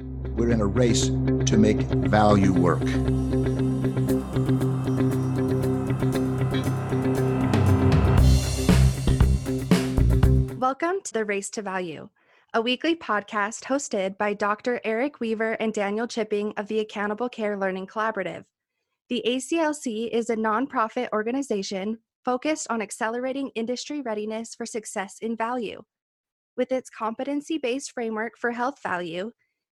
we're in a race to make value work. Welcome to the Race to Value, a weekly podcast hosted by Dr. Eric Weaver and Daniel Chipping of the Accountable Care Learning Collaborative. The ACLC is a nonprofit organization focused on accelerating industry readiness for success in value. With its competency based framework for health value,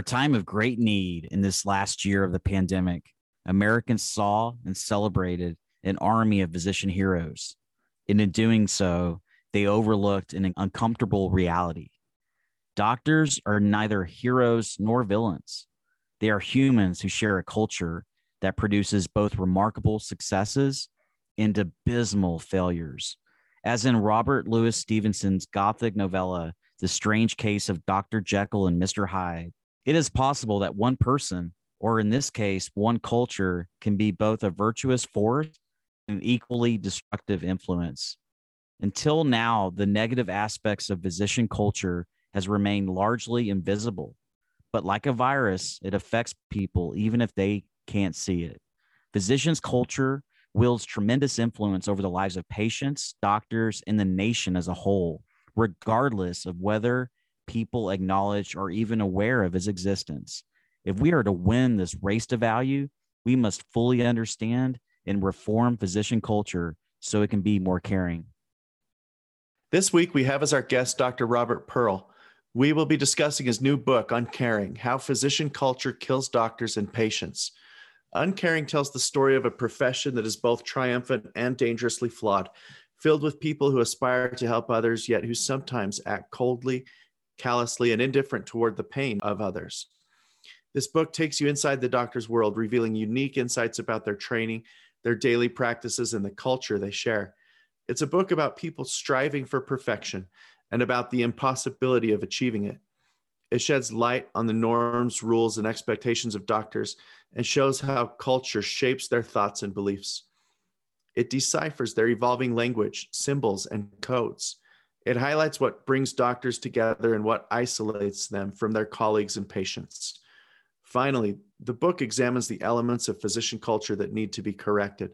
Our time of great need in this last year of the pandemic, Americans saw and celebrated an army of physician heroes. And in doing so, they overlooked an uncomfortable reality. Doctors are neither heroes nor villains. They are humans who share a culture that produces both remarkable successes and abysmal failures. As in Robert Louis Stevenson's Gothic novella, The Strange Case of Dr. Jekyll and Mr. Hyde, it is possible that one person, or in this case, one culture, can be both a virtuous force and equally destructive influence. Until now, the negative aspects of physician culture has remained largely invisible. But like a virus, it affects people even if they can't see it. Physicians' culture wields tremendous influence over the lives of patients, doctors, and the nation as a whole, regardless of whether people acknowledge or even aware of his existence. If we are to win this race to value, we must fully understand and reform physician culture so it can be more caring. This week, we have as our guest Dr. Robert Pearl. We will be discussing his new book, Uncaring How Physician Culture Kills Doctors and Patients. Uncaring tells the story of a profession that is both triumphant and dangerously flawed, filled with people who aspire to help others, yet who sometimes act coldly callously, and indifferent toward the pain of others. This book takes you inside the doctor's world, revealing unique insights about their training, their daily practices, and the culture they share. It's a book about people striving for perfection and about the impossibility of achieving it. It sheds light on the norms, rules, and expectations of doctors and shows how culture shapes their thoughts and beliefs. It deciphers their evolving language, symbols, and codes. It highlights what brings doctors together and what isolates them from their colleagues and patients. Finally, the book examines the elements of physician culture that need to be corrected,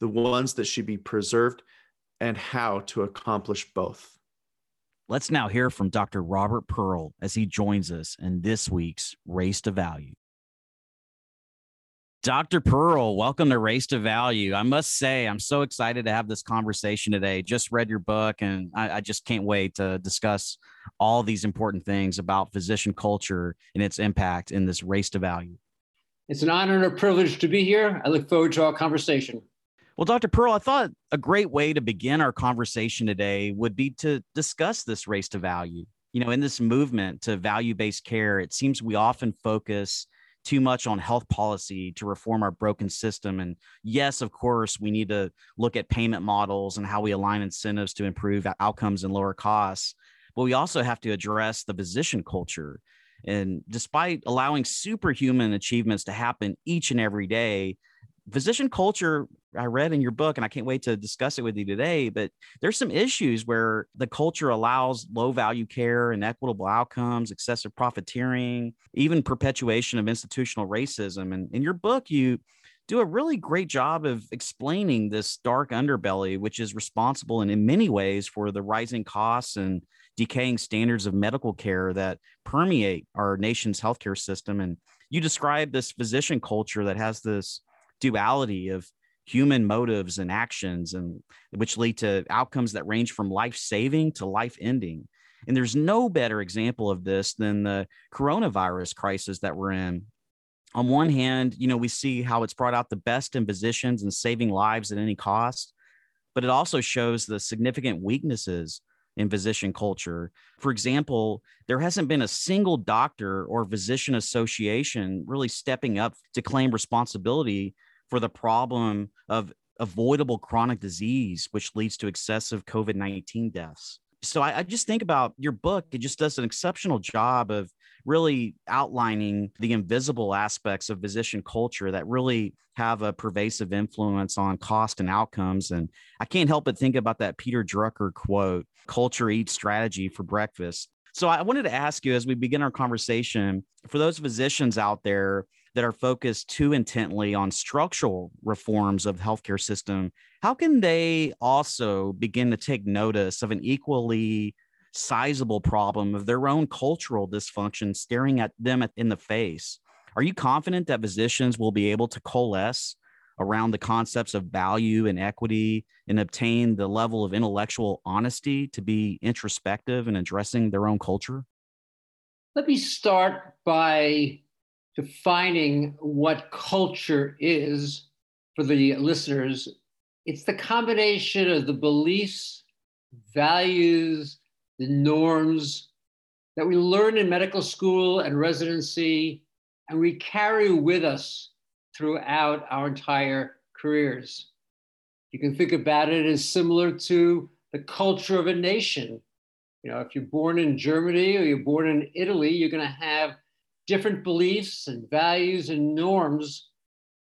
the ones that should be preserved, and how to accomplish both. Let's now hear from Dr. Robert Pearl as he joins us in this week's Race to Value. Dr. Pearl, welcome to Race to Value. I must say, I'm so excited to have this conversation today. Just read your book, and I, I, just can't wait to discuss all these important things about physician culture and its impact in this race to value. It's an honor and a privilege to be here. I look forward to our conversation. Well, Dr. Pearl, I thought a great way to begin our conversation today would be to discuss this race to value. You know, in this movement to value based care, it seems we often focus too much on health policy to reform our broken system. And yes, of course, we need to look at payment models and how we align incentives to improve outcomes and lower costs. But we also have to address the physician culture. And despite allowing superhuman achievements to happen each and every day, physician culture I read in your book, and I can't wait to discuss it with you today. But there's some issues where the culture allows low value care and equitable outcomes, excessive profiteering, even perpetuation of institutional racism. And in your book, you do a really great job of explaining this dark underbelly, which is responsible in, in many ways for the rising costs and decaying standards of medical care that permeate our nation's healthcare system. And you describe this physician culture that has this duality of human motives and actions and which lead to outcomes that range from life saving to life ending and there's no better example of this than the coronavirus crisis that we're in on one hand you know we see how it's brought out the best in physicians and saving lives at any cost but it also shows the significant weaknesses in physician culture. For example, there hasn't been a single doctor or physician association really stepping up to claim responsibility for the problem of avoidable chronic disease, which leads to excessive COVID 19 deaths. So I, I, just think about your book, it just does an exceptional job of really outlining the invisible aspects of physician culture that really have a pervasive influence on cost and outcomes. And I can't help but think about that Peter Drucker quote culture eats strategy for breakfast. So I wanted to ask you as we begin our conversation for those physicians out there that are focused too intently on structural reforms of the healthcare system, how can they also begin to take notice of an equally sizable problem of their own cultural dysfunction staring at them in the face? Are you confident that physicians will be able to coalesce around the concepts of value and equity and obtain the level of intellectual honesty to be introspective and addressing their own culture? Let me start by defining what culture is for the listeners, it's the combination of the beliefs, values, the norms that we learn in medical school and residency, and we carry with us throughout our entire careers. You can think about it as similar to the culture of a nation. You know, if you're born in Germany or you're born in Italy, you're going to have different beliefs and values and norms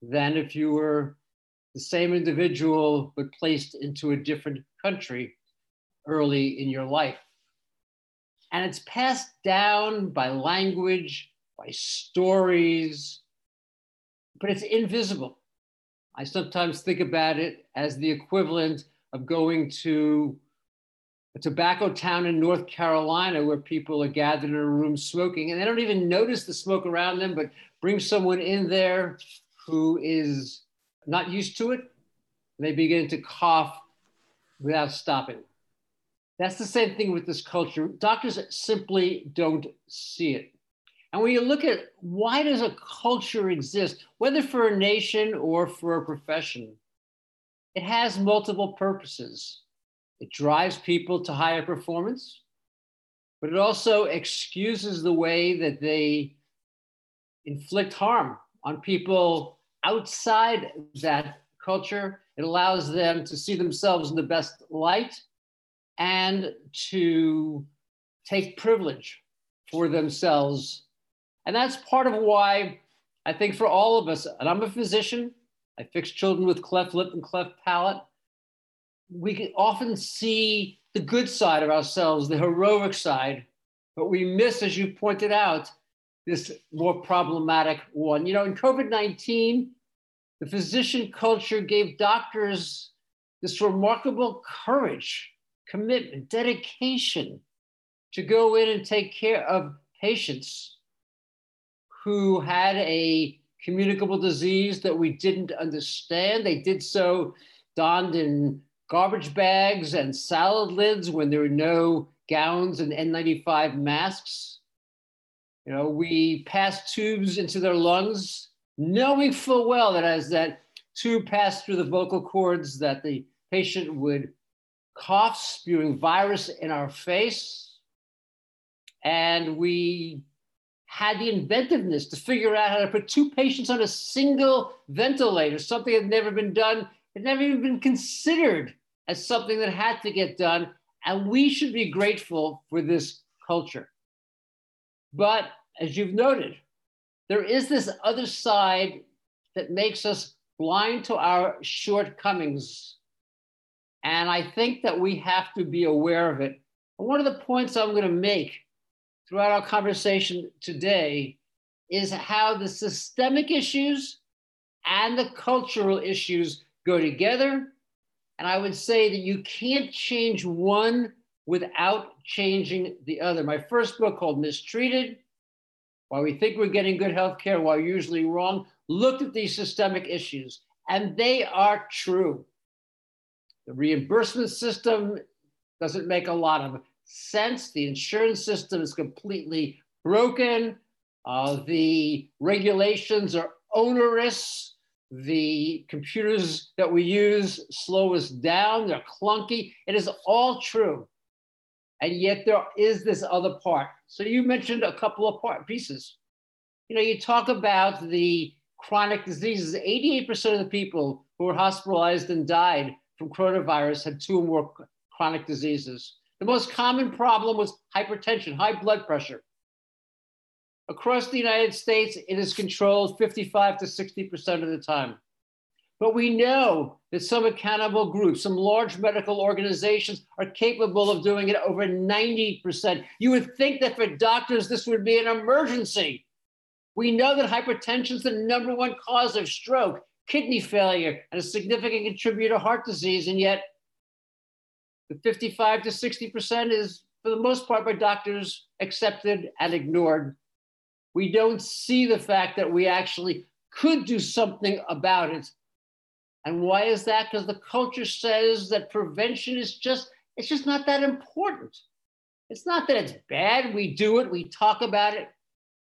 than if you were the same individual but placed into a different country early in your life. And it's passed down by language, by stories, but it's invisible. I sometimes think about it as the equivalent of going to a tobacco town in North Carolina where people are gathered in a room smoking and they don't even notice the smoke around them, but bring someone in there who is not used to it. They begin to cough without stopping. That's the same thing with this culture. Doctors simply don't see it. And when you look at why does a culture exist, whether for a nation or for a profession, it has multiple purposes. It drives people to higher performance, but it also excuses the way that they inflict harm on people outside that culture. It allows them to see themselves in the best light and to take privilege for themselves. And that's part of why I think for all of us, and I'm a physician, I fix children with cleft lip and cleft palate we can often see the good side of ourselves, the heroic side, but we miss, as you pointed out, this more problematic one. You know, in COVID 19, the physician culture gave doctors this remarkable courage, commitment, dedication to go in and take care of patients who had a communicable disease that we didn't understand. They did so donned in garbage bags and salad lids when there were no gowns and N95 masks. You know, we passed tubes into their lungs, knowing full well that as that tube passed through the vocal cords, that the patient would cough, spewing virus in our face. And we had the inventiveness to figure out how to put two patients on a single ventilator, something that had never been done, had never even been considered as something that had to get done. And we should be grateful for this culture. But as you've noted, there is this other side that makes us blind to our shortcomings. And I think that we have to be aware of it. And one of the points I'm going to make throughout our conversation today is how the systemic issues and the cultural issues go together. And I would say that you can't change one without changing the other. My first book called Mistreated, Why We Think We're Getting Good Health Care While Usually Wrong, looked at these systemic issues, and they are true. The reimbursement system doesn't make a lot of sense. The insurance system is completely broken. Uh, the regulations are onerous. The computers that we use slow us down. They're clunky. It is all true. And yet there is this other part. So you mentioned a couple of part pieces. You know, you talk about the chronic diseases. 88% of the people who were hospitalized and died from coronavirus had two or more chronic diseases. The most common problem was hypertension, high blood pressure. Across the United States, it is controlled 55 to 60% of the time. But we know that some accountable groups, some large medical organizations are capable of doing it over 90%. You would think that for doctors, this would be an emergency. We know that hypertension is the number one cause of stroke, kidney failure, and a significant contributor to heart disease. And yet, the 55 to 60% is, for the most part, by doctors accepted and ignored. We don't see the fact that we actually could do something about it. And why is that? Because the culture says that prevention is just, it's just not that important. It's not that it's bad. We do it, we talk about it,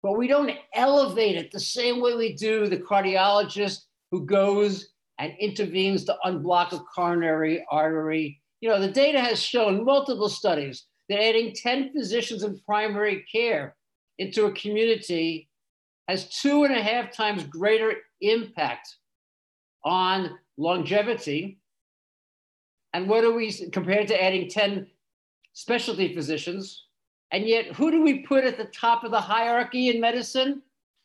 but we don't elevate it the same way we do the cardiologist who goes and intervenes to unblock a coronary artery. You know, the data has shown multiple studies that adding 10 physicians in primary care into a community has two and a half times greater impact on longevity. And what are we, compared to adding 10 specialty physicians, and yet who do we put at the top of the hierarchy in medicine?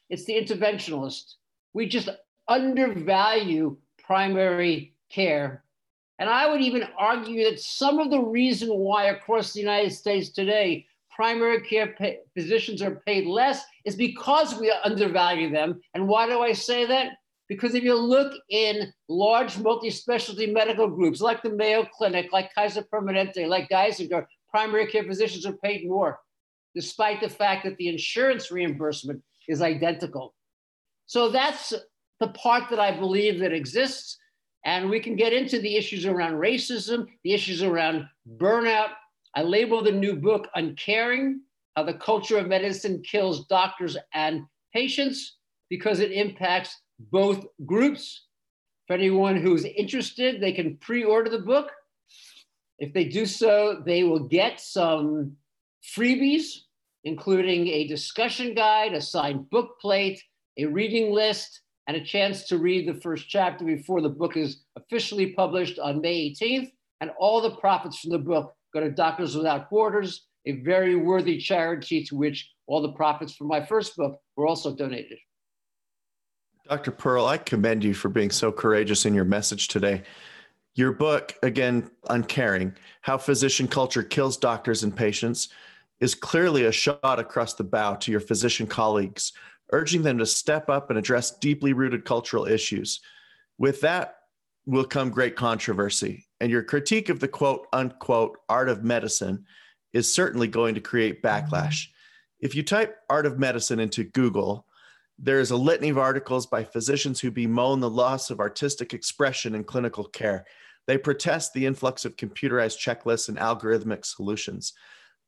It's the interventionalist. We just undervalue primary care. And I would even argue that some of the reason why across the United States today primary care pay, physicians are paid less is because we undervalue them. And why do I say that? Because if you look in large multi-specialty medical groups like the Mayo Clinic, like Kaiser Permanente, like Geisinger, primary care physicians are paid more, despite the fact that the insurance reimbursement is identical. So that's the part that I believe that exists. And we can get into the issues around racism, the issues around burnout, I labeled the new book Uncaring How the Culture of Medicine Kills Doctors and Patients because it impacts both groups. For anyone who's interested, they can pre order the book. If they do so, they will get some freebies, including a discussion guide, a signed book plate, a reading list, and a chance to read the first chapter before the book is officially published on May 18th. And all the profits from the book go to Doctors Without Borders, a very worthy charity to which all the profits from my first book were also donated. Dr. Pearl, I commend you for being so courageous in your message today. Your book, again, Uncaring How Physician Culture Kills Doctors and Patients, is clearly a shot across the bow to your physician colleagues, urging them to step up and address deeply rooted cultural issues. With that will come great controversy. And your critique of the quote unquote art of medicine is certainly going to create backlash. If you type art of medicine into Google, there is a litany of articles by physicians who bemoan the loss of artistic expression in clinical care. They protest the influx of computerized checklists and algorithmic solutions.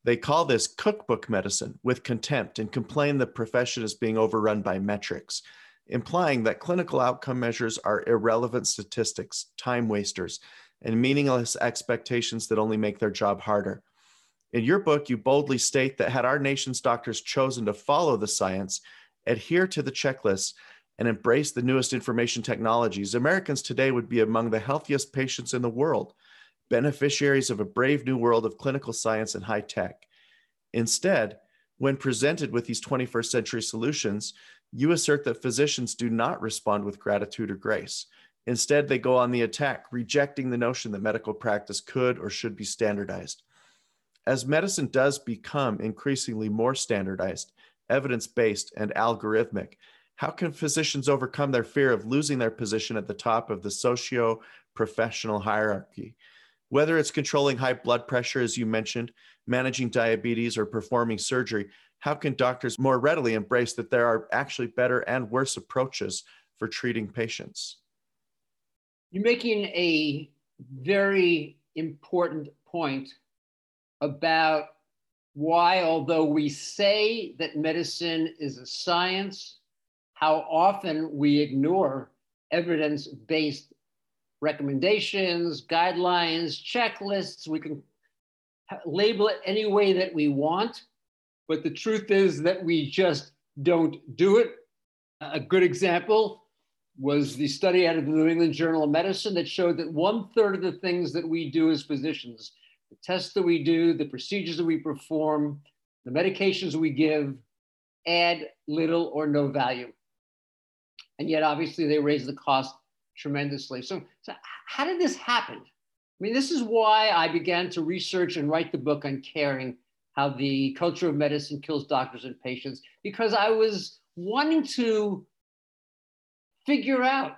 They call this cookbook medicine with contempt and complain the profession is being overrun by metrics implying that clinical outcome measures are irrelevant statistics, time wasters, and meaningless expectations that only make their job harder. In your book, you boldly state that had our nation's doctors chosen to follow the science, adhere to the checklists, and embrace the newest information technologies, Americans today would be among the healthiest patients in the world, beneficiaries of a brave new world of clinical science and high tech. Instead, when presented with these 21st century solutions, you assert that physicians do not respond with gratitude or grace. Instead, they go on the attack, rejecting the notion that medical practice could or should be standardized. As medicine does become increasingly more standardized, evidence based, and algorithmic, How can physicians overcome their fear of losing their position at the top of the socio professional hierarchy? Whether it's controlling high blood pressure, as you mentioned, managing diabetes, or performing surgery, how can doctors more readily embrace that there are actually better and worse approaches for treating patients? You're making a very important point about why, although we say that medicine is a science, how often we ignore evidence based recommendations, guidelines, checklists. We can label it any way that we want, but the truth is that we just don't do it. A good example was the study out of the New England Journal of Medicine that showed that one third of the things that we do as physicians, the tests that we do, the procedures that we perform, the medications we give, add little or no value. And yet, obviously, they raise the cost tremendously. So, so how did this happen? I mean, this is why I began to research and write the book on caring how the culture of medicine kills doctors and patients, because I was wanting to figure out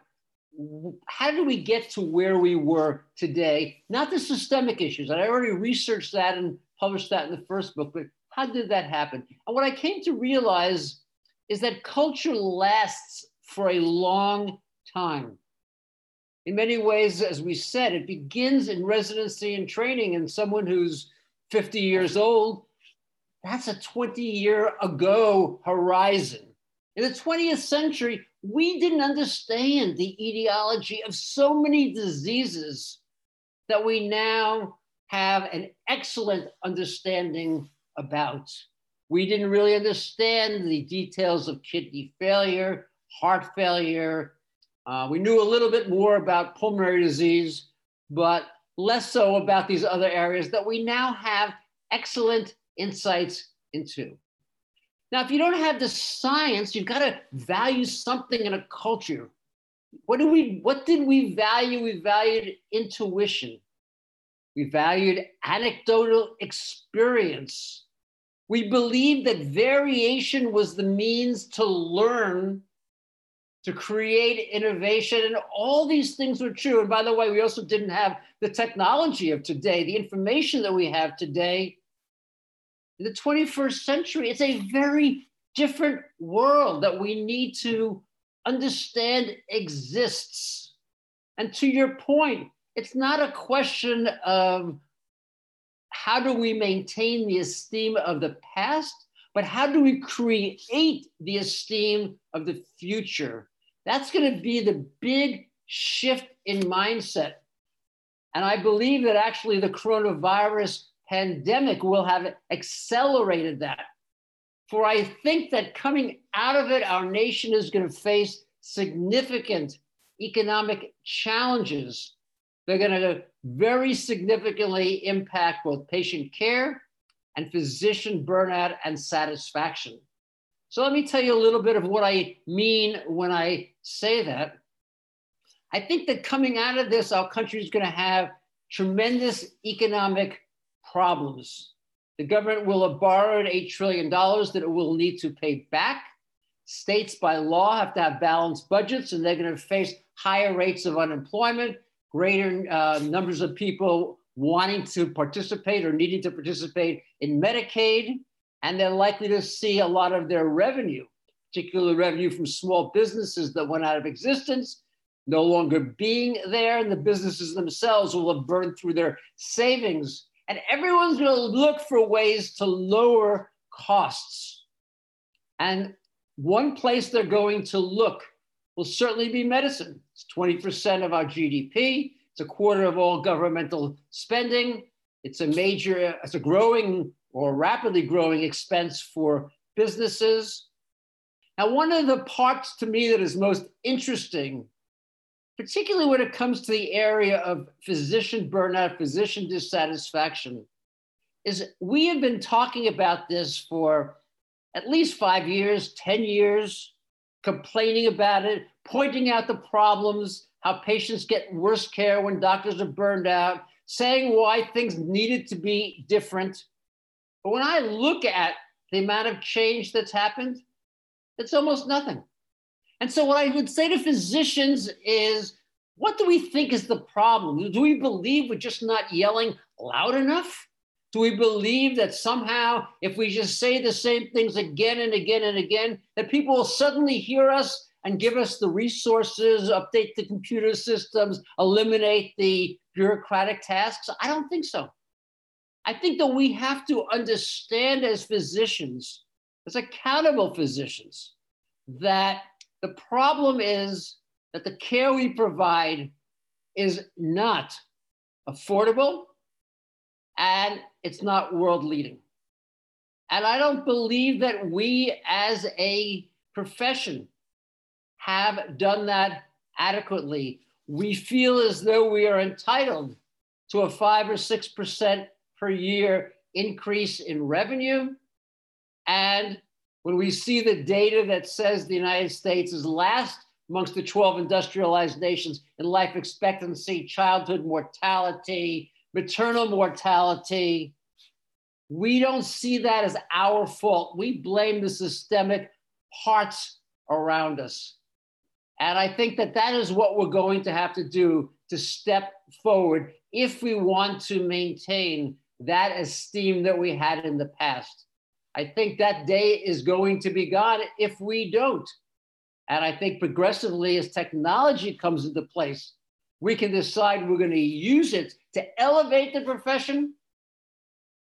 how did we get to where we were today? Not the systemic issues. And I already researched that and published that in the first book, but how did that happen? And what I came to realize is that culture lasts for a long time. In many ways, as we said, it begins in residency and training, and someone who's 50 years old, that's a 20 year ago horizon. In the 20th century, we didn't understand the etiology of so many diseases that we now have an excellent understanding about. We didn't really understand the details of kidney failure, heart failure. Uh, we knew a little bit more about pulmonary disease, but less so about these other areas that we now have excellent insights into. Now, if you don't have the science, you've got to value something in a culture. What do we what did we value? We valued intuition. We valued anecdotal experience. We believed that variation was the means to learn, to create innovation, and all these things were true. And by the way, we also didn't have the technology of today, the information that we have today the 21st century, it's a very different world that we need to understand exists. And to your point, it's not a question of how do we maintain the esteem of the past, but how do we create the esteem of the future? That's going to be the big shift in mindset. And I believe that actually the coronavirus pandemic will have accelerated that. For I think that coming out of it, our nation is going to face significant economic challenges. They're going to very significantly impact both patient care and physician burnout and satisfaction. So let me tell you a little bit of what I mean when I say that. I think that coming out of this, our country is going to have tremendous economic problems. The government will have borrowed $8 trillion that it will need to pay back. States by law have to have balanced budgets, and they're going to face higher rates of unemployment, greater uh, numbers of people wanting to participate or needing to participate in Medicaid, and they're likely to see a lot of their revenue, particularly revenue from small businesses that went out of existence, no longer being there, and the businesses themselves will have burned through their savings and everyone's going to look for ways to lower costs. And one place they're going to look will certainly be medicine. It's 20% of our GDP. It's a quarter of all governmental spending. It's a major, it's a growing or rapidly growing expense for businesses. Now, one of the parts to me that is most interesting particularly when it comes to the area of physician burnout, physician dissatisfaction, is we have been talking about this for at least five years, 10 years, complaining about it, pointing out the problems, how patients get worse care when doctors are burned out, saying why things needed to be different. But when I look at the amount of change that's happened, it's almost nothing. And so, what I would say to physicians is what do we think is the problem? Do we believe we're just not yelling loud enough? Do we believe that somehow, if we just say the same things again and again and again, that people will suddenly hear us and give us the resources, update the computer systems, eliminate the bureaucratic tasks? I don't think so. I think that we have to understand as physicians, as accountable physicians, that the problem is that the care we provide is not affordable and it's not world leading. And I don't believe that we as a profession have done that adequately. We feel as though we are entitled to a five or 6% per year increase in revenue. And when we see the data that says the United States is last amongst the 12 industrialized nations in life expectancy, childhood mortality, maternal mortality, we don't see that as our fault. We blame the systemic parts around us. And I think that that is what we're going to have to do to step forward if we want to maintain that esteem that we had in the past. I think that day is going to be gone if we don't. And I think progressively, as technology comes into place, we can decide we're going to use it to elevate the profession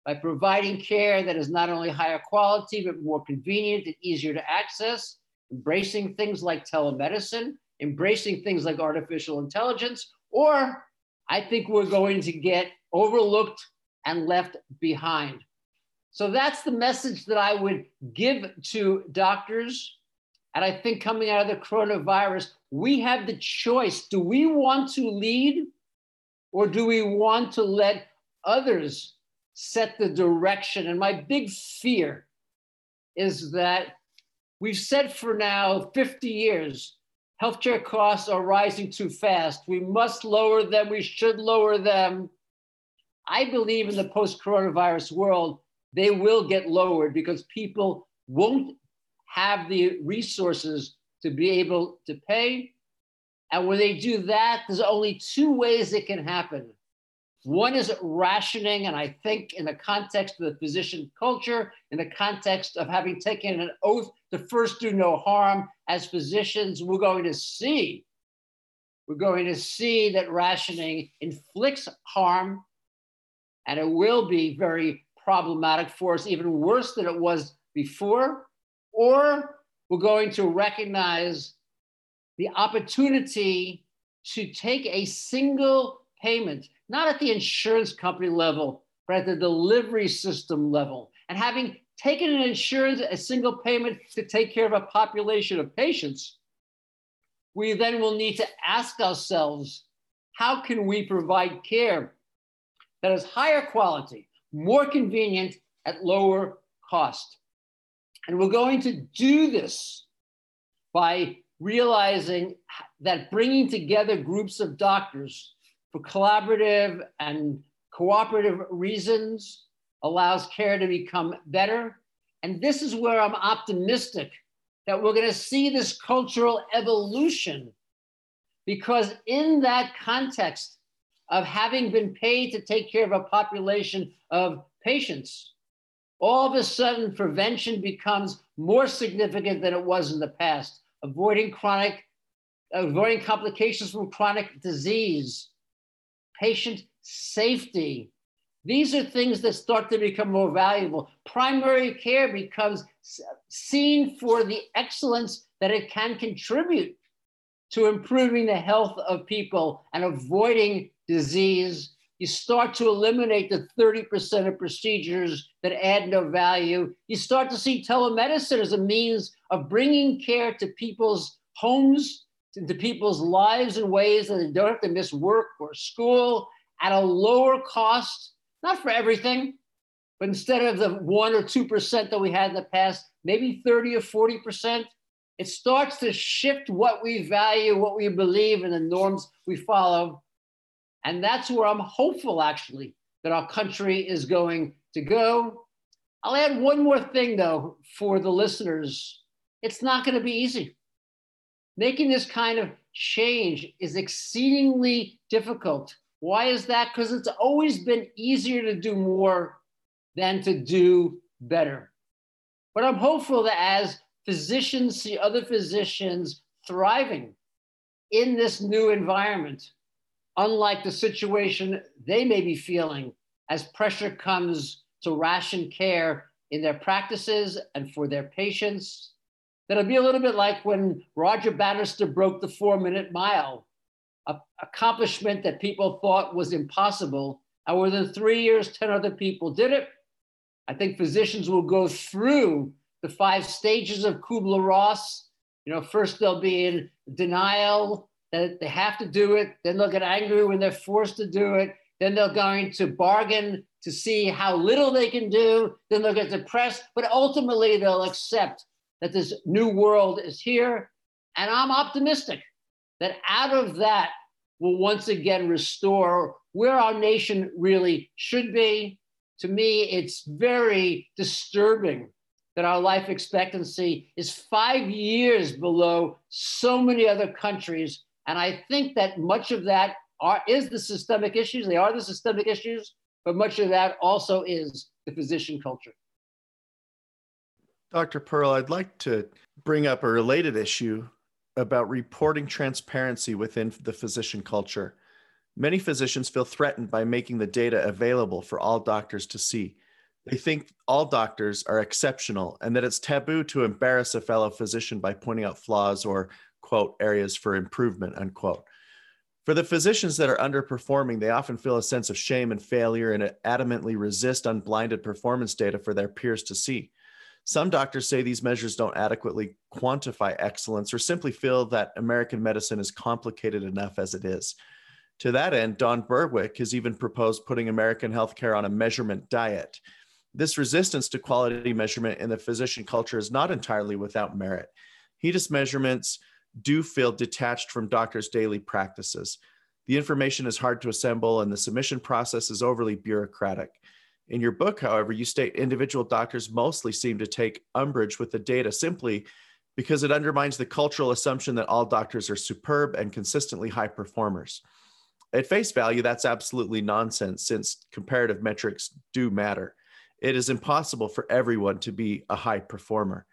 by providing care that is not only higher quality, but more convenient and easier to access, embracing things like telemedicine, embracing things like artificial intelligence, or I think we're going to get overlooked and left behind. So that's the message that I would give to doctors. And I think coming out of the coronavirus, we have the choice. Do we want to lead or do we want to let others set the direction? And my big fear is that we've said for now 50 years healthcare costs are rising too fast. We must lower them, we should lower them. I believe in the post coronavirus world, they will get lowered because people won't have the resources to be able to pay. And when they do that, there's only two ways it can happen. One is rationing, and I think in the context of the physician culture, in the context of having taken an oath to first do no harm, as physicians, we're going to see, we're going to see that rationing inflicts harm, and it will be very problematic for us, even worse than it was before. Or we're going to recognize the opportunity to take a single payment, not at the insurance company level, but at the delivery system level. And having taken an insurance, a single payment to take care of a population of patients, we then will need to ask ourselves how can we provide care that is higher quality, more convenient, at lower cost? And we're going to do this by realizing that bringing together groups of doctors for collaborative and cooperative reasons allows care to become better. And this is where I'm optimistic that we're going to see this cultural evolution because in that context of having been paid to take care of a population of patients, all of a sudden prevention becomes more significant than it was in the past avoiding chronic, avoiding complications from chronic disease, patient safety. These are things that start to become more valuable. Primary care becomes seen for the excellence that it can contribute to improving the health of people and avoiding disease. You start to eliminate the 30% of procedures that add no value. You start to see telemedicine as a means of bringing care to people's homes, to, people's lives in ways that they don't have to miss work or school at a lower cost, not for everything, but instead of the one or 2% that we had in the past, maybe 30 or 40%, it starts to shift what we value, what we believe, and the norms we follow. And that's where I'm hopeful, actually, that our country is going to go. I'll add one more thing, though, for the listeners. It's not going to be easy. making this kind of change is exceedingly difficult. Why is that? Because it's always been easier to do more than to do better. But I'm hopeful that as physicians see other physicians thriving in this new environment, unlike the situation they may be feeling as pressure comes to ration care in their practices and for their patients. That'll be a little bit like when Roger Bannister broke the four minute mile, an accomplishment that people thought was impossible. And within three years, 10 other people did it. I think physicians will go through the five stages of Kubler Ross. You know, first they'll be in denial that they have to do it, then they'll get angry when they're forced to do it, then they're going to bargain to see how little they can do. Then they'll get depressed, but ultimately they'll accept that this new world is here. And I'm optimistic that out of that will once again restore where our nation really should be. To me, it's very disturbing that our life expectancy is five years below so many other countries. And I think that much of that are, is the systemic issues. They are the systemic issues, but much of that also is the physician culture. Dr. Pearl, I'd like to bring up a related issue about reporting transparency within the physician culture. Many physicians feel threatened by making the data available for all doctors to see. They think all doctors are exceptional and that it's taboo to embarrass a fellow physician by pointing out flaws or, quote, areas for improvement, unquote. For the physicians that are underperforming, they often feel a sense of shame and failure and adamantly resist unblinded performance data for their peers to see. Some doctors say these measures don't adequately quantify excellence or simply feel that American medicine is complicated enough as it is. To that end, Don Berwick has even proposed putting American healthcare on a measurement diet. This resistance to quality measurement in the physician culture is not entirely without merit. HEDIS measurements do feel detached from doctors' daily practices. The information is hard to assemble and the submission process is overly bureaucratic. In your book, however, you state individual doctors mostly seem to take umbrage with the data simply because it undermines the cultural assumption that all doctors are superb and consistently high performers. At face value, that's absolutely nonsense since comparative metrics do matter. It is impossible for everyone to be a high performer.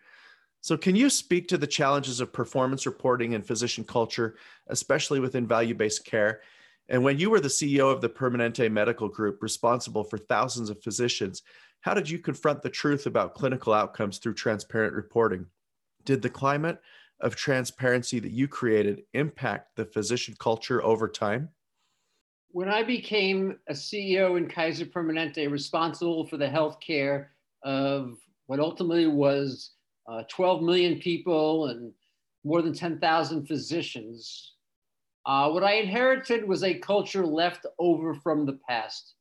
So, can you speak to the challenges of performance reporting and physician culture, especially within value based care? And when you were the CEO of the Permanente Medical Group, responsible for thousands of physicians, how did you confront the truth about clinical outcomes through transparent reporting? Did the climate of transparency that you created impact the physician culture over time? When I became a CEO in Kaiser Permanente, responsible for the healthcare of what ultimately was uh, 12 million people and more than 10,000 physicians. Uh, what I inherited was a culture left over from the past.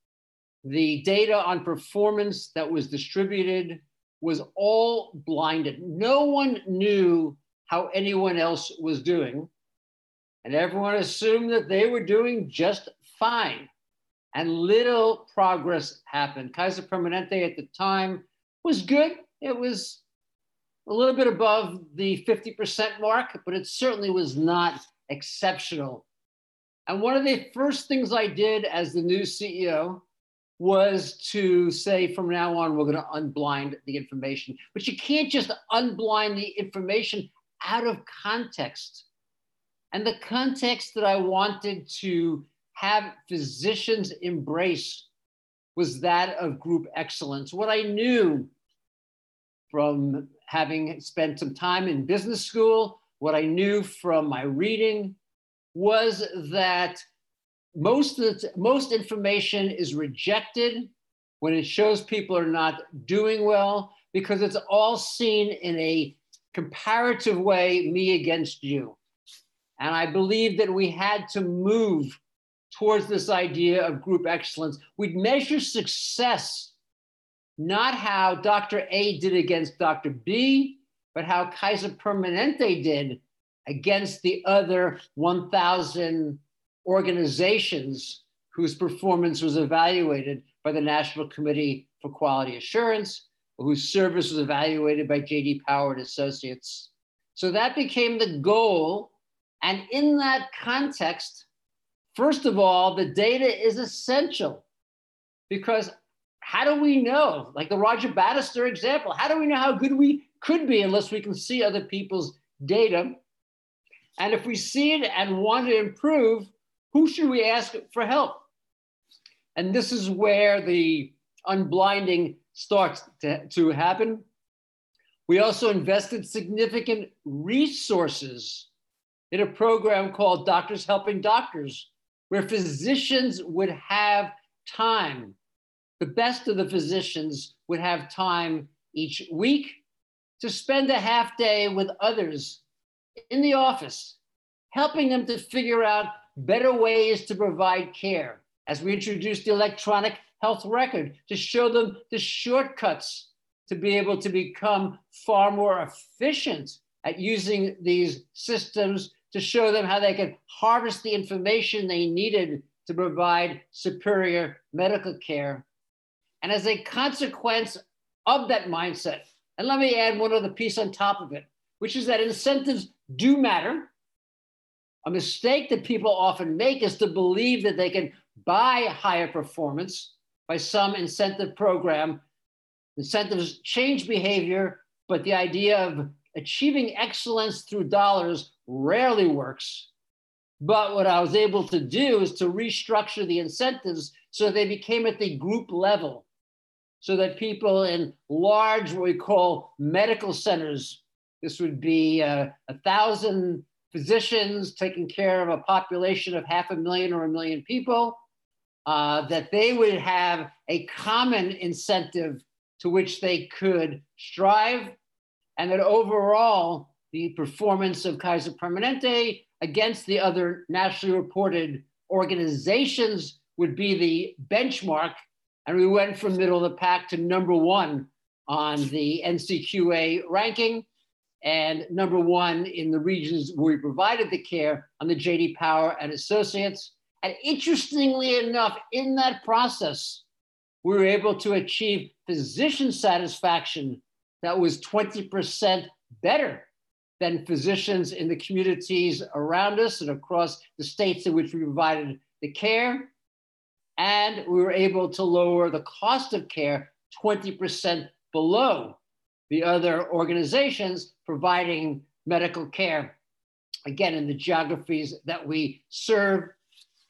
The data on performance that was distributed was all blinded. No one knew how anyone else was doing, and everyone assumed that they were doing just fine. And little progress happened. Kaiser Permanente at the time was good. It was a little bit above the 50% mark, but it certainly was not exceptional. And one of the first things I did as the new CEO was to say from now on, we're going to unblind the information. But you can't just unblind the information out of context. And the context that I wanted to have physicians embrace was that of group excellence. What I knew from having spent some time in business school, what I knew from my reading was that most, the, most information is rejected when it shows people are not doing well because it's all seen in a comparative way, me against you. And I believe that we had to move towards this idea of group excellence. We'd measure success not how Dr. A did against Dr. B, but how Kaiser Permanente did against the other 1,000 organizations whose performance was evaluated by the National Committee for Quality Assurance, whose service was evaluated by J.D. Power and Associates. So that became the goal And in that context, first of all, the data is essential because how do we know, like the Roger Bannister example, how do we know how good we could be unless we can see other people's data? And if we see it and want to improve, who should we ask for help? And this is where the unblinding starts to, to happen. We also invested significant resources in a program called Doctors Helping Doctors, where physicians would have time. The best of the physicians would have time each week to spend a half day with others in the office, helping them to figure out better ways to provide care. As we introduced the electronic health record to show them the shortcuts to be able to become far more efficient at using these systems to show them how they could harvest the information they needed to provide superior medical care. And as a consequence of that mindset, and let me add one other piece on top of it, which is that incentives do matter. A mistake that people often make is to believe that they can buy higher performance by some incentive program. Incentives change behavior, but the idea of achieving excellence through dollars rarely works. But what I was able to do is to restructure the incentives so they became at the group level, so that people in large, what we call medical centers, this would be uh, a thousand physicians taking care of a population of half a million or a million people, uh, that they would have a common incentive to which they could strive and that overall, the performance of Kaiser Permanente against the other nationally reported organizations would be the benchmark. And we went from middle of the pack to number one on the NCQA ranking and number one in the regions where we provided the care on the JD Power and Associates. And interestingly enough, in that process, we were able to achieve physician satisfaction that was 20% better than physicians in the communities around us and across the states in which we provided the care. And we were able to lower the cost of care 20% below the other organizations providing medical care. Again, in the geographies that we serve.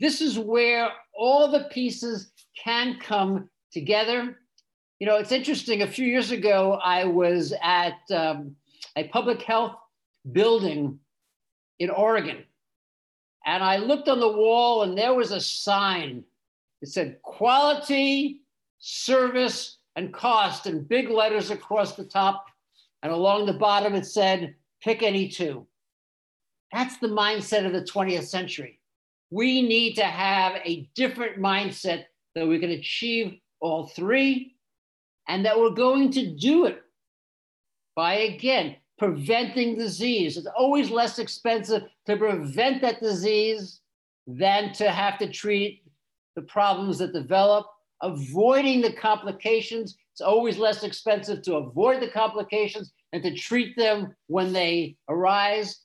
This is where all the pieces can come together you know, it's interesting. A few years ago, I was at um, a public health building in Oregon. And I looked on the wall, and there was a sign. It said quality, service, and cost in big letters across the top. And along the bottom, it said, pick any two. That's the mindset of the 20th century. We need to have a different mindset that we can achieve all three and that we're going to do it by again preventing disease. It's always less expensive to prevent that disease than to have to treat the problems that develop. Avoiding the complications, it's always less expensive to avoid the complications and to treat them when they arise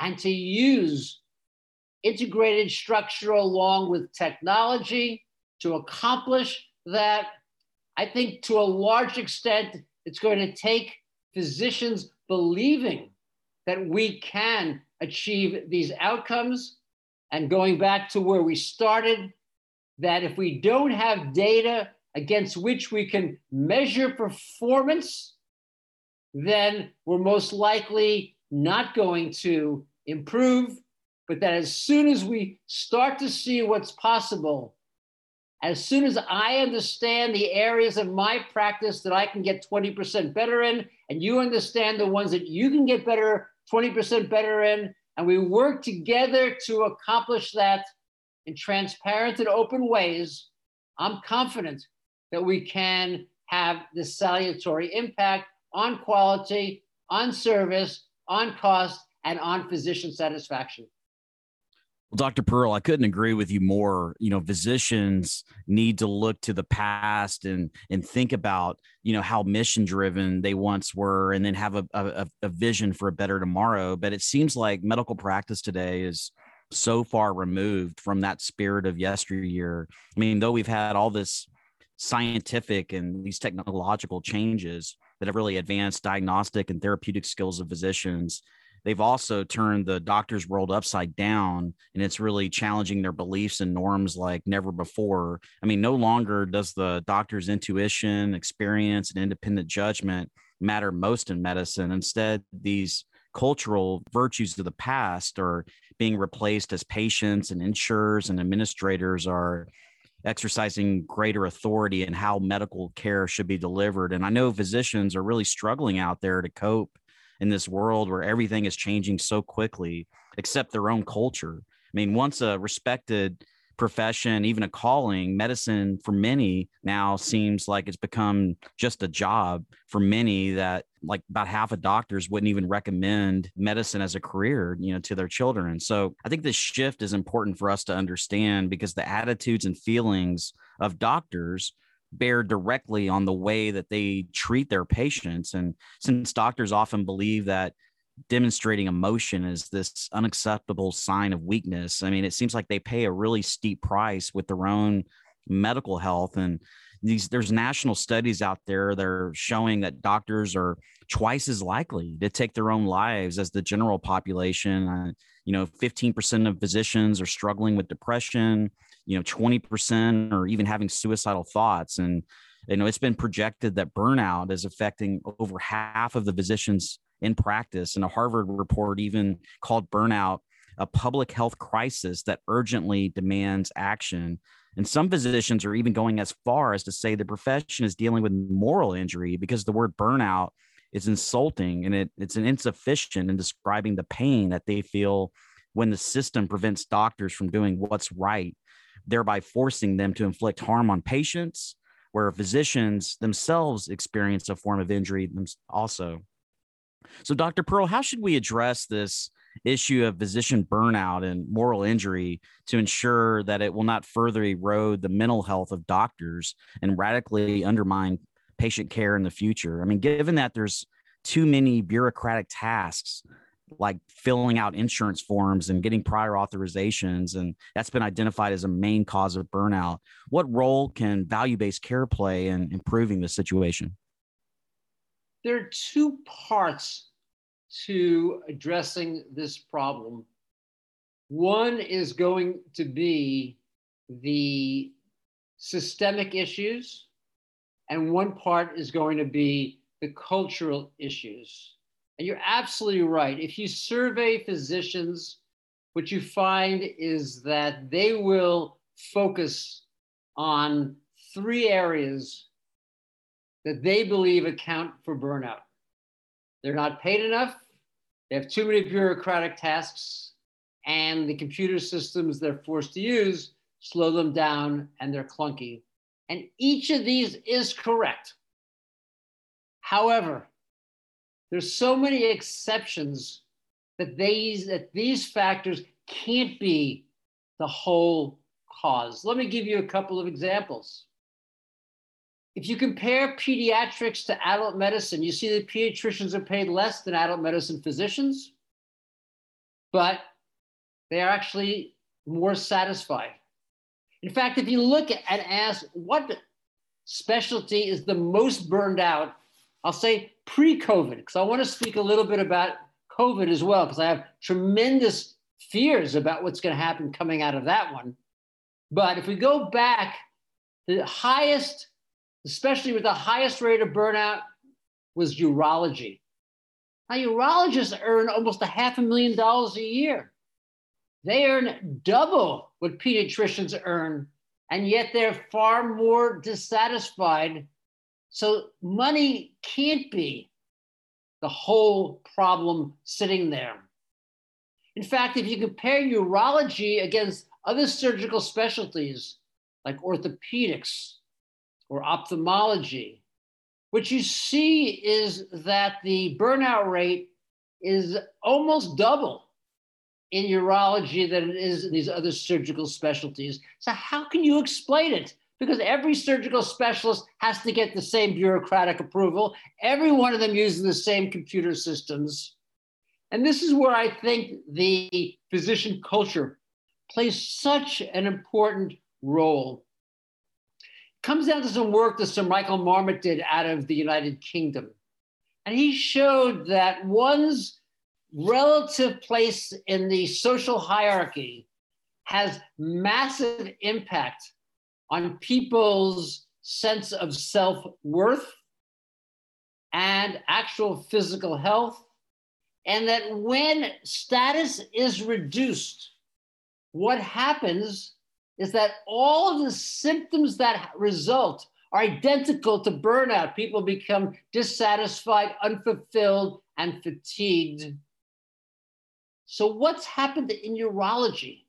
and to use integrated structure along with technology to accomplish that I think to a large extent, it's going to take physicians believing that we can achieve these outcomes. And going back to where we started, that if we don't have data against which we can measure performance, then we're most likely not going to improve. But that as soon as we start to see what's possible, as soon as I understand the areas of my practice that I can get 20% better in, and you understand the ones that you can get better, 20% better in, and we work together to accomplish that in transparent and open ways, I'm confident that we can have this salutary impact on quality, on service, on cost, and on physician satisfaction. Well, Dr. Pearl, I couldn't agree with you more. You know, physicians need to look to the past and and think about you know how mission driven they once were, and then have a, a, a vision for a better tomorrow. But it seems like medical practice today is so far removed from that spirit of yesteryear. I mean, though we've had all this scientific and these technological changes that have really advanced diagnostic and therapeutic skills of physicians they've also turned the doctor's world upside down and it's really challenging their beliefs and norms like never before. I mean no longer does the doctor's intuition experience and independent judgment matter most in medicine. Instead these cultural virtues of the past are being replaced as patients and insurers and administrators are exercising greater authority in how medical care should be delivered. And i know physicians are really struggling out there to cope in this world where everything is changing so quickly, except their own culture. I mean, once a respected profession, even a calling, medicine for many now seems like it's become just a job for many that like about half of doctors wouldn't even recommend medicine as a career, you know, to their children. So I think this shift is important for us to understand because the attitudes and feelings of doctors bear directly on the way that they treat their patients. And since doctors often believe that demonstrating emotion is this unacceptable sign of weakness, I mean, it seems like they pay a really steep price with their own medical health. And these there's national studies out there that are showing that doctors are twice as likely to take their own lives as the general population. Uh, you know, 15% of physicians are struggling with depression you know 20% or even having suicidal thoughts. And you know it's been projected that burnout is affecting over half of the physicians in practice. And a harvard report even called burnout a public health crisis that urgently demands action. And some physicians are even going as far as to say the profession is dealing with moral injury because the word burnout is insulting and it, it's an insufficient in describing the pain that they feel when the system prevents doctors from doing what's right thereby forcing them to inflict harm on patients, where physicians themselves experience a form of injury also. So, Dr. Pearl, how should we address this issue of physician burnout and moral injury to ensure that it will not further erode the mental health of doctors and radically undermine patient care in the future? I mean, given that there's too many bureaucratic tasks like filling out insurance forms and getting prior authorizations and that's been identified as a main cause of burnout. What role can value-based care play in improving the situation? There are two parts to addressing this problem. One is going to be the systemic issues and one part is going to be the cultural issues and you're absolutely right. If you survey physicians, what you find is that they will focus on three areas that they believe account for burnout. They're not paid enough, they have too many bureaucratic tasks, and the computer systems they're forced to use slow them down and they're clunky. And each of these is correct. However, there's so many exceptions that these that these factors can't be the whole cause. Let me give you a couple of examples. If you compare pediatrics to adult medicine, you see that pediatricians are paid less than adult medicine physicians, but they are actually more satisfied. In fact, if you look at and ask what specialty is the most burned out I'll say pre COVID, because I want to speak a little bit about COVID as well, because I have tremendous fears about what's going to happen coming out of that one. But if we go back, the highest, especially with the highest rate of burnout, was urology. Now, urologists earn almost a half a million dollars a year. They earn double what pediatricians earn, and yet they're far more dissatisfied so money can't be the whole problem sitting there. In fact, if you compare urology against other surgical specialties like orthopedics or ophthalmology, what you see is that the burnout rate is almost double in urology than it is in these other surgical specialties. So, how can you explain it? Because every surgical specialist has to get the same bureaucratic approval. Every one of them uses the same computer systems. And this is where I think the physician culture plays such an important role. It comes down to some work that Sir Michael Marmot did out of the United Kingdom. And he showed that one's relative place in the social hierarchy has massive impact on people's sense of self worth and actual physical health. And that when status is reduced, what happens is that all of the symptoms that result are identical to burnout. People become dissatisfied, unfulfilled, and fatigued. So, what's happened in urology?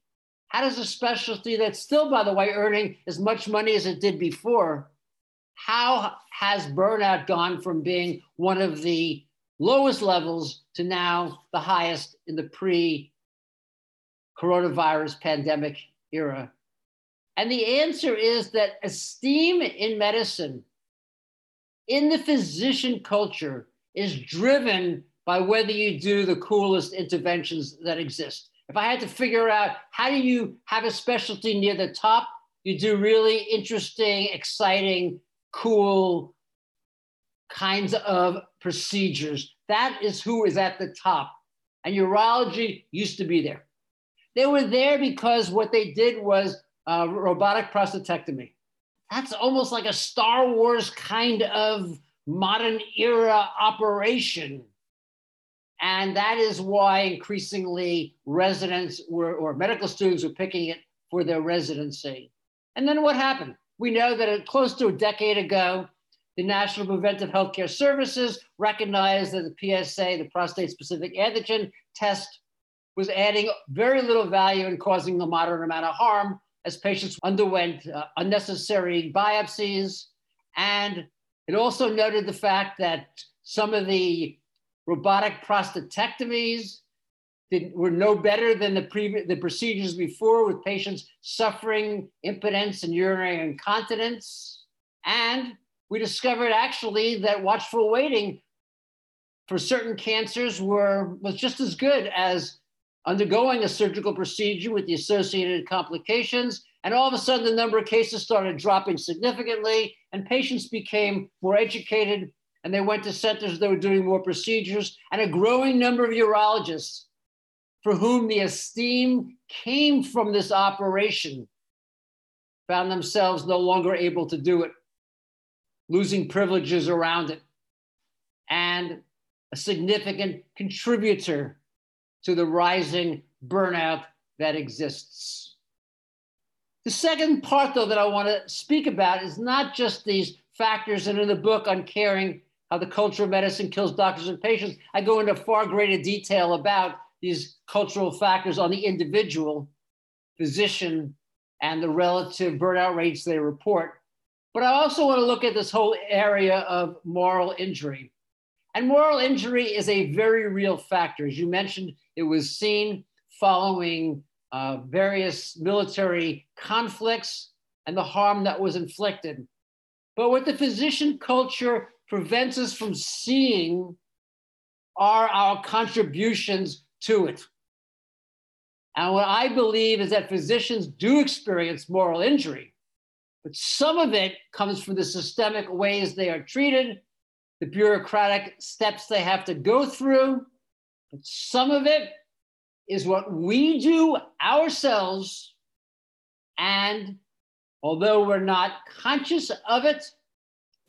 How does a specialty that's still, by the way, earning as much money as it did before, how has burnout gone from being one of the lowest levels to now the highest in the pre coronavirus pandemic era? And the answer is that esteem in medicine, in the physician culture, is driven by whether you do the coolest interventions that exist. If I had to figure out how do you have a specialty near the top, you do really interesting, exciting, cool kinds of procedures. That is who is at the top. And urology used to be there. They were there because what they did was uh, robotic prostatectomy. That's almost like a Star Wars kind of modern era operation. And that is why increasingly residents were, or medical students were picking it for their residency. And then what happened? We know that close to a decade ago, the National Preventive Healthcare Services recognized that the PSA, the prostate specific antigen test, was adding very little value and causing a moderate amount of harm as patients underwent uh, unnecessary biopsies. And it also noted the fact that some of the robotic prostatectomies were no better than the, pre- the procedures before with patients suffering impotence and urinary incontinence. And we discovered actually that watchful waiting for certain cancers were, was just as good as undergoing a surgical procedure with the associated complications. And all of a sudden, the number of cases started dropping significantly, and patients became more educated, and they went to centers that were doing more procedures, and a growing number of urologists for whom the esteem came from this operation found themselves no longer able to do it, losing privileges around it, and a significant contributor to the rising burnout that exists. The second part, though, that I want to speak about is not just these factors, and in the book Uncaring how the culture of medicine kills doctors and patients, I go into far greater detail about these cultural factors on the individual physician and the relative burnout rates they report. But I also want to look at this whole area of moral injury. And moral injury is a very real factor. As you mentioned, it was seen following uh, various military conflicts and the harm that was inflicted. But what the physician culture prevents us from seeing are our contributions to it. And what I believe is that physicians do experience moral injury, but some of it comes from the systemic ways they are treated the bureaucratic steps they have to go through, but some of it is what we do ourselves. And although we're not conscious of it,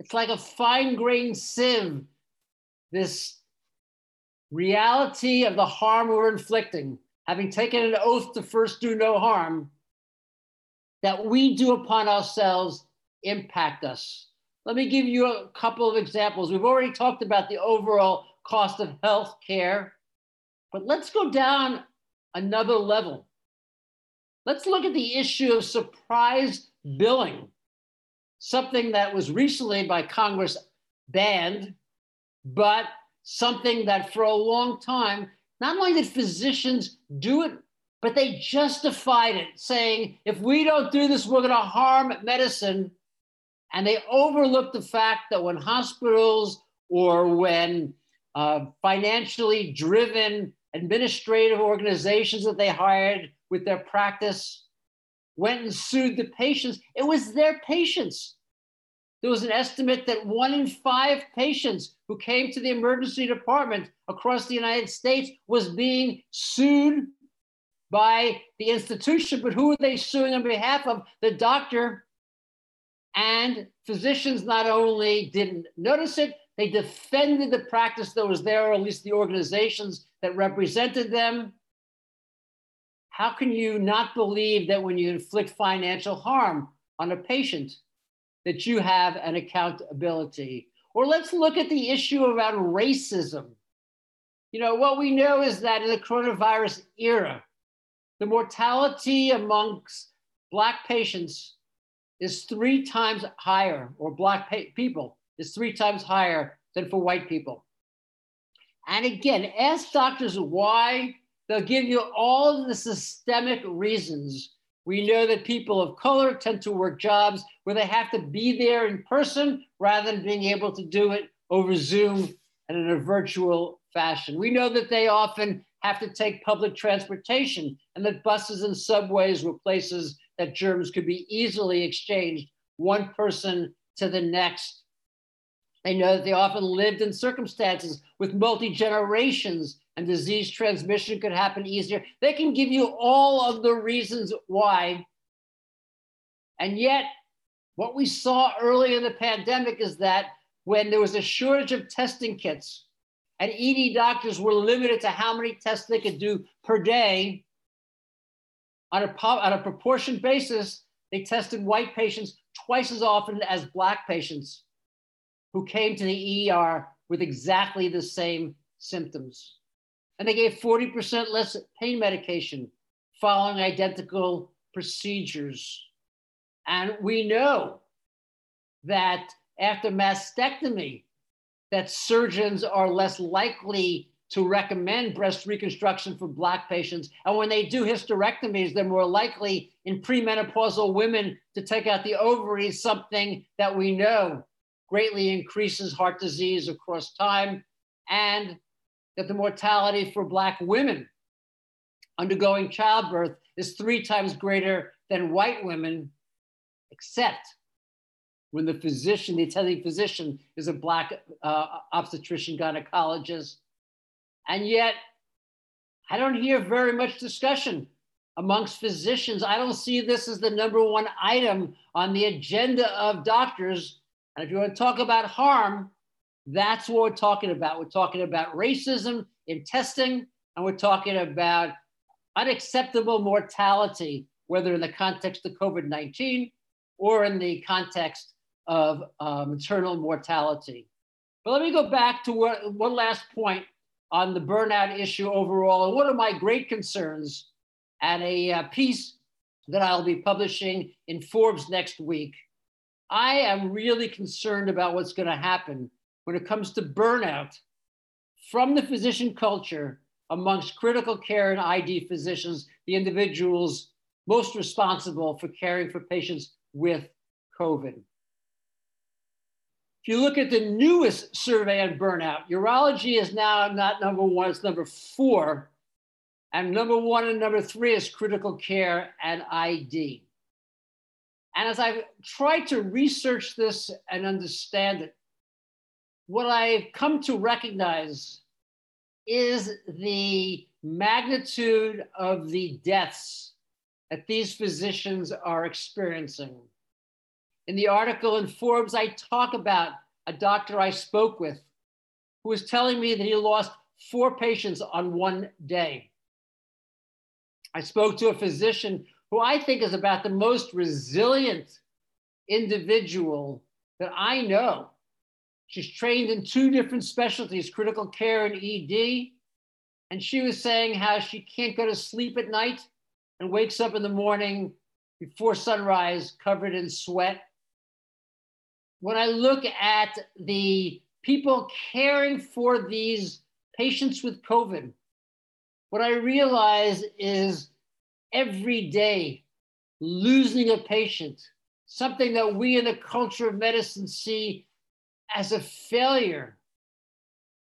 it's like a fine grained sieve, this reality of the harm we're inflicting, having taken an oath to first do no harm, that we do upon ourselves impact us. Let me give you a couple of examples. We've already talked about the overall cost of health care, but let's go down another level. Let's look at the issue of surprise billing, something that was recently by Congress banned, but something that for a long time not only did physicians do it, but they justified it, saying, if we don't do this, we're going to harm medicine. And they overlooked the fact that when hospitals or when uh, financially driven administrative organizations that they hired with their practice went and sued the patients, it was their patients. There was an estimate that one in five patients who came to the emergency department across the United States was being sued by the institution. But who are they suing on behalf of? The doctor. And physicians not only didn't notice it, they defended the practice that was there, or at least the organizations that represented them. How can you not believe that when you inflict financial harm on a patient, that you have an accountability? Or let's look at the issue around racism. You know, what we know is that in the coronavirus era, the mortality amongst Black patients is three times higher, or Black people is three times higher than for white people. And again, ask doctors why. They'll give you all the systemic reasons. We know that people of color tend to work jobs where they have to be there in person rather than being able to do it over Zoom and in a virtual fashion. We know that they often have to take public transportation and that buses and subways were places that germs could be easily exchanged one person to the next. They know that they often lived in circumstances with multi generations and disease transmission could happen easier. They can give you all of the reasons why. And yet, what we saw early in the pandemic is that when there was a shortage of testing kits, and ED doctors were limited to how many tests they could do per day. On a, on a proportion basis, they tested white patients twice as often as black patients who came to the ER with exactly the same symptoms. And they gave 40% less pain medication following identical procedures. And we know that after mastectomy, that surgeons are less likely to recommend breast reconstruction for Black patients. And when they do hysterectomies, they're more likely in premenopausal women to take out the ovaries, something that we know greatly increases heart disease across time, and that the mortality for Black women undergoing childbirth is three times greater than white women, except when the physician, the attending physician, is a black uh, obstetrician gynecologist. And yet, I don't hear very much discussion amongst physicians. I don't see this as the number one item on the agenda of doctors. And if you want to talk about harm, that's what we're talking about. We're talking about racism in testing, and we're talking about unacceptable mortality, whether in the context of COVID 19 or in the context of uh, maternal mortality. But let me go back to what, one last point on the burnout issue overall. And one of my great concerns, and a uh, piece that I'll be publishing in Forbes next week, I am really concerned about what's going to happen when it comes to burnout from the physician culture amongst critical care and ID physicians, the individuals most responsible for caring for patients with COVID. If you look at the newest survey on burnout, urology is now not number one, it's number four. And number one and number three is critical care and ID. And as I've tried to research this and understand it, what I've come to recognize is the magnitude of the deaths that these physicians are experiencing. In the article in Forbes, I talk about a doctor I spoke with who was telling me that he lost four patients on one day. I spoke to a physician who I think is about the most resilient individual that I know. She's trained in two different specialties, critical care and ED. And she was saying how she can't go to sleep at night and wakes up in the morning before sunrise covered in sweat when I look at the people caring for these patients with COVID, what I realize is every day losing a patient, something that we in the culture of medicine see as a failure,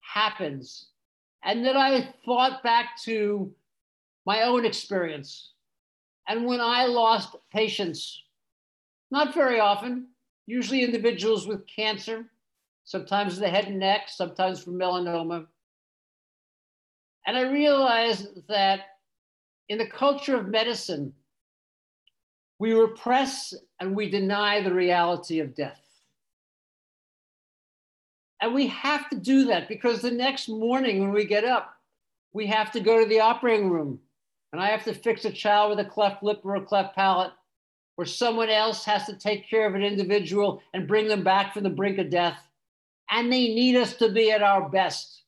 happens. And then I thought back to my own experience. And when I lost patients, not very often, usually individuals with cancer, sometimes the head and neck, sometimes from melanoma. And I realized that in the culture of medicine, we repress and we deny the reality of death. And we have to do that because the next morning when we get up, we have to go to the operating room and I have to fix a child with a cleft lip or a cleft palate, or someone else has to take care of an individual and bring them back from the brink of death. And they need us to be at our best.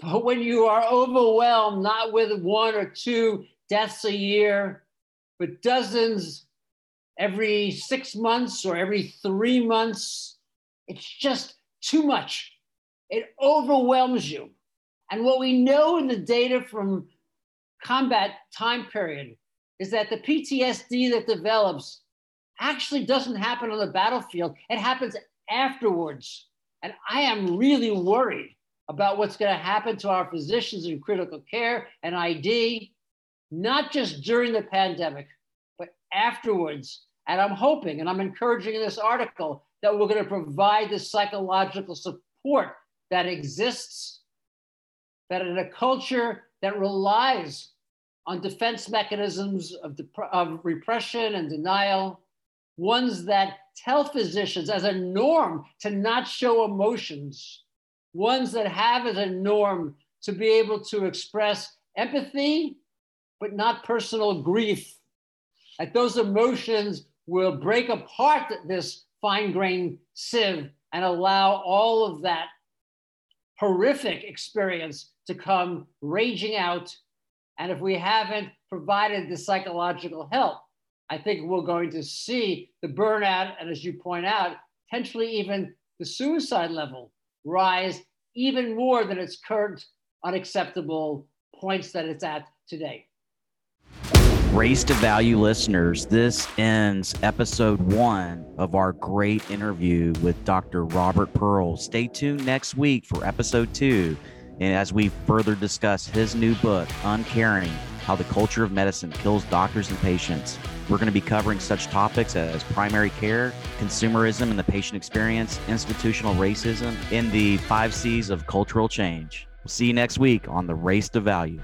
But when you are overwhelmed, not with one or two deaths a year, but dozens every six months or every three months, it's just too much. It overwhelms you. And what we know in the data from combat time period is that the PTSD that develops actually doesn't happen on the battlefield, it happens afterwards. And I am really worried about what's going to happen to our physicians in critical care and ID, not just during the pandemic, but afterwards. And I'm hoping and I'm encouraging in this article that we're going to provide the psychological support that exists, that in a culture that relies on defense mechanisms of, of repression and denial, ones that tell physicians as a norm to not show emotions, ones that have as a norm to be able to express empathy, but not personal grief. That those emotions will break apart this fine grained sieve and allow all of that horrific experience to come raging out. And if we haven't provided the psychological help, I think we're going to see the burnout, and as you point out, potentially even the suicide level rise even more than its current unacceptable points that it's at today. Race to Value listeners, this ends episode one of our great interview with Dr. Robert Pearl. Stay tuned next week for episode two. And as we further discuss his new book, Uncaring How the Culture of Medicine Kills Doctors and Patients, we're going to be covering such topics as primary care, consumerism and the patient experience, institutional racism, and the five C's of cultural change. We'll see you next week on the Race to Value.